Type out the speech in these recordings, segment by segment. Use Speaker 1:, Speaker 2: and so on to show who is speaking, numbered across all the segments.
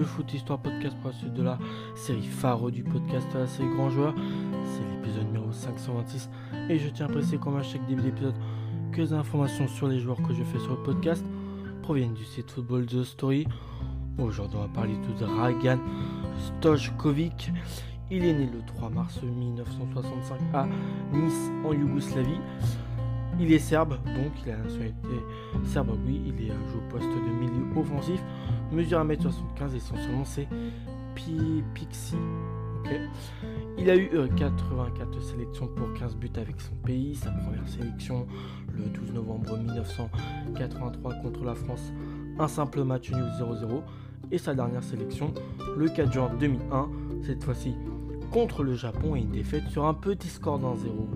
Speaker 1: le foot histoire podcast pour la suite de la série phare du podcast de la série Grand Joueur. C'est l'épisode numéro 526 et je tiens à préciser comme à chaque début d'épisode que les informations sur les joueurs que je fais sur le podcast proviennent du site Football The Story. Aujourd'hui on va parler de Dragan Stojkovic. Il est né le 3 mars 1965 à Nice en Yougoslavie. Il est serbe, donc il a la nationalité serbe, oui, il est joué au poste de milieu offensif, mesure 1m75 et son surnom c'est Pixie. Il a eu 84 euh, sélections pour 15 buts avec son pays, sa première sélection le 12 novembre 1983 contre la France, un simple match nul 0-0, et sa dernière sélection le 4 juin 2001, cette fois-ci contre le Japon. Et une défaite sur un petit score d'un 0.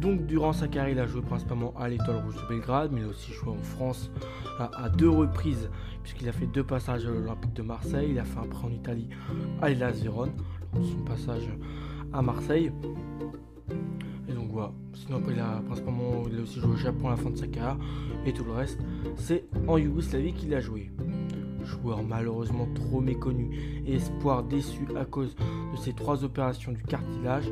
Speaker 1: Donc durant sa carrière, il a joué principalement à l'Étoile Rouge de Belgrade, mais il a aussi joué en France à, deux reprises, puisqu'il a fait deux passages à l'Olympique de Marseille, il a fait un prêt en Italie à l'Hellas Vérone, son passage à Marseille. Et donc voilà. Sinon il a principalement il a aussi joué au Japon à la fin de sa carrière. Et tout le reste, c'est en Yougoslavie qu'il a joué. Joueur malheureusement trop méconnu et espoir déçu à cause ses trois opérations du cartilage.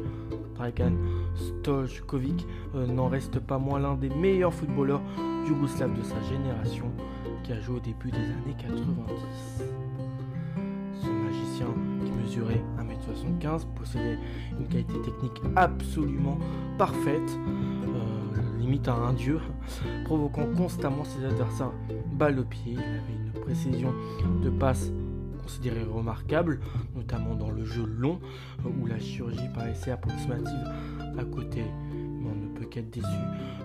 Speaker 1: Dragan Stojkovic euh, n'en reste pas moins l'un des meilleurs footballeurs yougoslaves de sa génération qui a joué au début des années 90. Ce magicien qui mesurait 1m75 possédait une qualité technique absolument parfaite, euh, limite à un dieu, provoquant constamment ses adversaires balle au pied. Il avait une précision de passe considéré remarquable, notamment dans le jeu long, où la chirurgie paraissait approximative à côté. Mais on ne peut qu'être déçu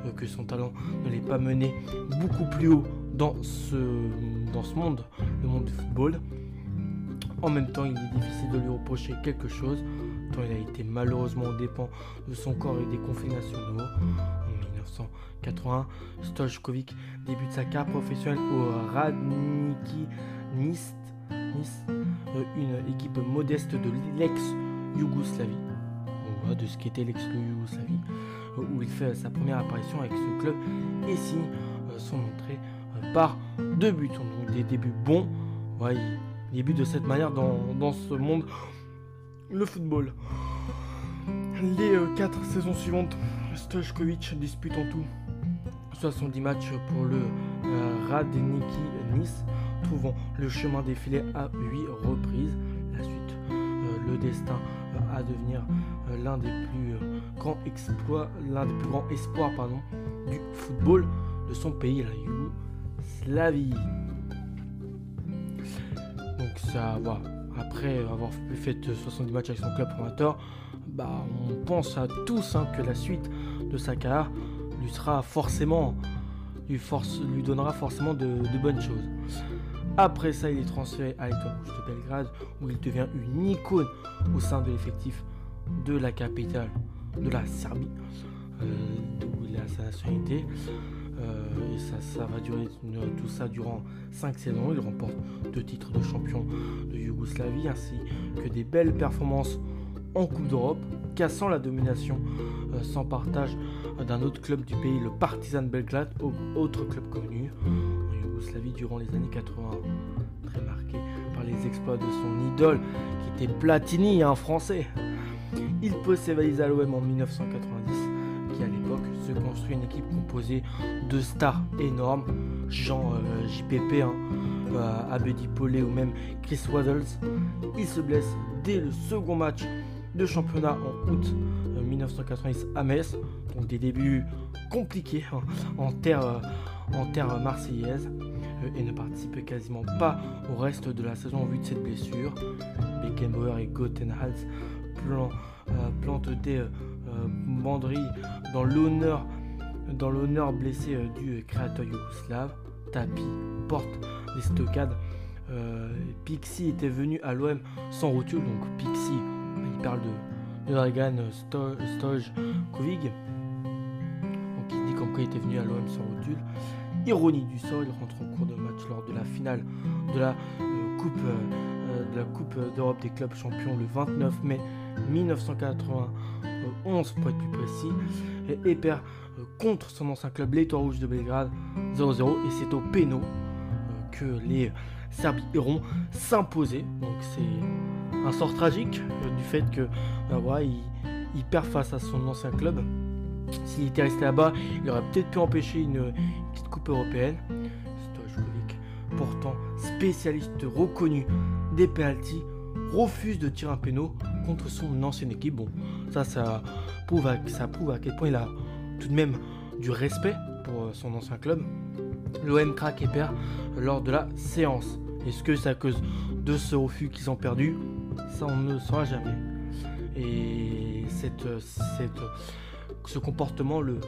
Speaker 1: euh, que son talent ne l'ait pas mené beaucoup plus haut dans ce, dans ce monde, le monde du football. En même temps, il est difficile de lui reprocher quelque chose, tant il a été malheureusement au dépens de son corps et des conflits nationaux. En 1981, Stojkovic débute sa carrière professionnelle au Radniki Nice. Euh, une équipe modeste de l'ex-Yougoslavie, de ce qu'était l'ex-Yougoslavie, euh, où il fait sa première apparition avec ce club. Et signe euh, son entrée par deux buts. Donc des débuts bons, ouais, il de cette manière dans, dans ce monde, le football. Les quatre saisons suivantes, Stojkovic dispute en tout 70 matchs pour le Radniki Nice trouvant le chemin défilé à 8 reprises. La suite, euh, le destin va à devenir euh, l'un des plus euh, grands l'un des plus grands espoirs pardon, du football de son pays, la Yougoslavie. Donc ça va. Après avoir fait 70 matchs avec son club formateur, bah, on pense à tous hein, que la suite de sa carrière lui sera forcément lui, force, lui donnera forcément de bonnes choses. Après ça, il est transféré à l'Étoile de Belgrade, où il devient une icône au sein de l'effectif de la capitale de la Serbie, euh, où il a sa nationalité. Euh, et ça, va durer tout ça durant 5 saisons. Il remporte deux titres de champion de Yougoslavie ainsi que des belles performances en Coupe d'Europe, cassant la domination euh, sans partage d'un autre club du pays, le Partizan Belgrade, autre club connu vie durant les années 80, très marqué par les exploits de son idole qui était Platini, un français. Il pose ses valises à l'OM en 1990, qui à l'époque se construit une équipe composée de stars énormes, Jean euh, JPP, hein, euh, Abedi ou même Chris Waddles. Il se blesse dès le second match championnat en août 1990 euh, à Metz, donc des débuts compliqués en terre, en terre marseillaise et ne participe quasiment pas au reste de la saison en vue de cette blessure. Beckenbauer et Gottenhals plan, euh, plantent des euh, banderilles dans l'honneur dans l'honneur blessé euh, du créateur yougoslave. Tapi porte les stockades. Pixie était venu à l'OM sans rotule, donc Pixie, parle de, Dragan Stojkovic. Donc il dit comme quoi il était venu à l'OM sans rotule. Ironie du sort, il rentre en cours de match lors de la finale de la euh, Coupe euh, de d'Europe des clubs champions le 29 mai 1991 pour être plus précis et, perd euh, contre son ancien club l'Étoile Rouge de Belgrade 0-0 et c'est au péno que les Serbie iront s'imposer. Donc c'est un sort tragique du fait que bah, il, perd face à son ancien club. S'il était resté là-bas, il aurait peut-être pu empêcher une, petite coupe européenne. Stojkovic, pourtant spécialiste reconnu des penalties, refuse de tirer un péno contre son ancienne équipe. Bon, ça, ça prouve, à, ça prouve à quel point il a tout de même du respect pour euh, son ancien club. L'OM craque et perd lors de la séance. Est-ce que c'est à cause de ce refus qu'ils ont perdu Ça, on ne le saura jamais. Et cette, cette, ce comportement le,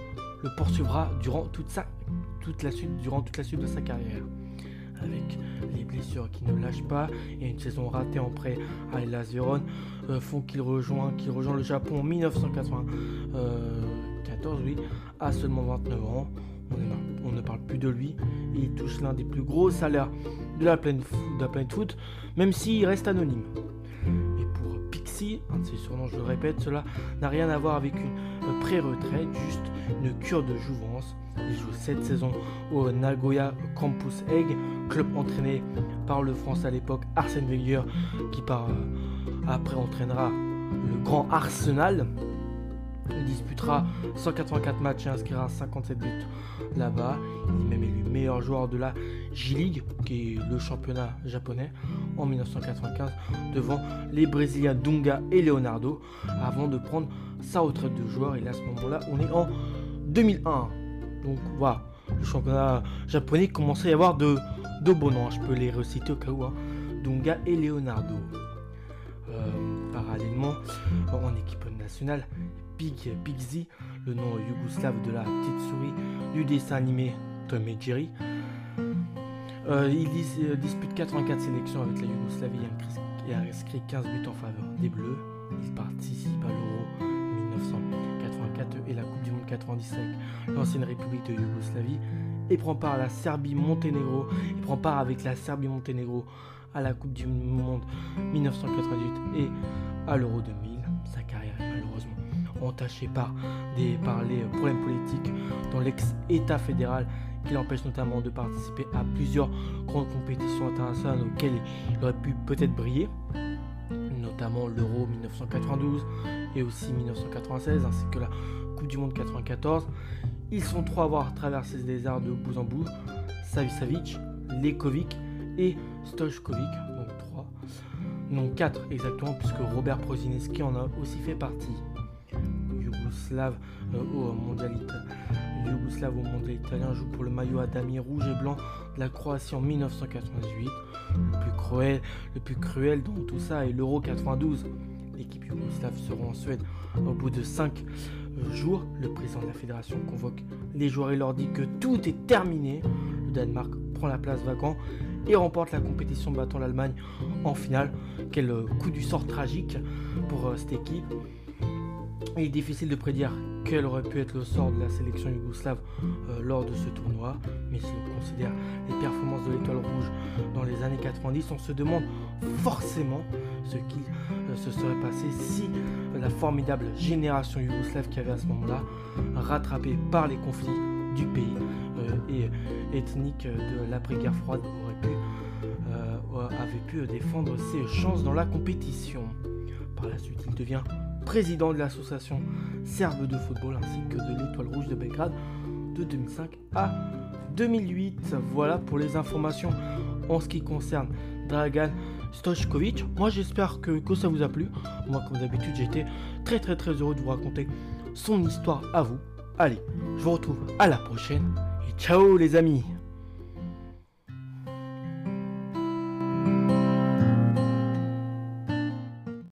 Speaker 1: poursuivra durant toute, sa, toute la suite, durant toute la suite de sa carrière avec les blessures qui ne lâchent pas et une saison ratée en prêt à Hellas Vérone euh, font qu'il rejoint, qu'il rejoint le Japon en 1994, oui, à seulement 29 ans. On, ne parle plus de lui. Il touche l'un des plus gros salaires de la pleine, de foot, même s'il reste anonyme. Un de ses surnoms, je le répète, cela n'a rien à voir avec une pré-retraite, juste une cure de jouvence. Il joue cette saison au Nagoya Campus Egg, club entraîné par le français à l'époque Arsène Wenger, qui par euh, après entraînera le grand Arsenal. Il disputera 184 matchs et inscrira 57 buts là-bas. Il est même élu meilleur joueur de la J-League, qui est le championnat japonais, en 1995, devant les Brésiliens Dunga et Leonardo, avant de prendre sa retraite de joueur. Et à ce moment-là, on est en 2001. Donc voilà, le championnat japonais commençait à y avoir de, de bons noms. Je peux les reciter au cas où. Hein. Dunga et Leonardo. Euh, parallèlement, en équipe nationale, Big Z, le nom yougoslave de la petite souris du dessin animé Tom et Jerry. Il dispute 84 sélections avec la Yougoslavie et a inscrit 15 buts en faveur des Bleus. Il participe à l'Euro 1984 et la Coupe du Monde 97 l'ancienne République de Yougoslavie et prend part à la Serbie-Monténégro et prend part avec la Serbie-Monténégro à la Coupe du Monde 1988 et à l'Euro 2000. Sa carrière est malheureusement entachée par, des, par les problèmes politiques dans l'ex-État fédéral qui l'empêche notamment de participer à plusieurs grandes compétitions internationales auxquelles il aurait pu peut-être briller, notamment l'Euro 1992 et aussi 1996 ainsi que la Coupe du Monde 94. Ils sont trois à avoir traversé ce désert de bout en bout, Savicevic, Lekovic et Stojkovic, donc trois. Non, quatre exactement, puisque Robert Prozinski en a aussi fait partie. Yougoslave euh, au mondial Yougoslave au mondial italien joue pour le maillot à damier rouge et blanc de la Croatie en 1998. Le plus cruel, le plus cruel dans tout ça est l'Euro 92. L'équipe yougoslave sera en Suède au bout de 5 euh, jours. Le président de la fédération convoque les joueurs et leur dit que tout est terminé. Le Danemark prend la place vacante et remporte la compétition battant l'Allemagne en finale. Quel euh, coup du sort tragique pour cette équipe. Il est difficile de prédire quel aurait pu être le sort de la sélection yougoslave euh, lors de ce tournoi, mais si on considère les performances de l'étoile rouge dans les années 90, on se demande forcément ce qu'il se serait passé si la formidable génération yougoslave qu'il y avait à ce moment-là, rattrapée par les conflits du pays et ethnique de l'après-guerre froide, aurait pu euh, avait pu défendre ses chances dans la compétition. Par la suite, il devient président de l'association serbe de football ainsi que de l'étoile rouge de Belgrade de 2005 à 2008. Voilà pour les informations en ce qui concerne Dragan Stojkovic. Moi j'espère que, que, ça vous a plu. Moi comme d'habitude été très très très heureux de vous raconter son histoire à vous. Allez, je vous retrouve à la prochaine et ciao les amis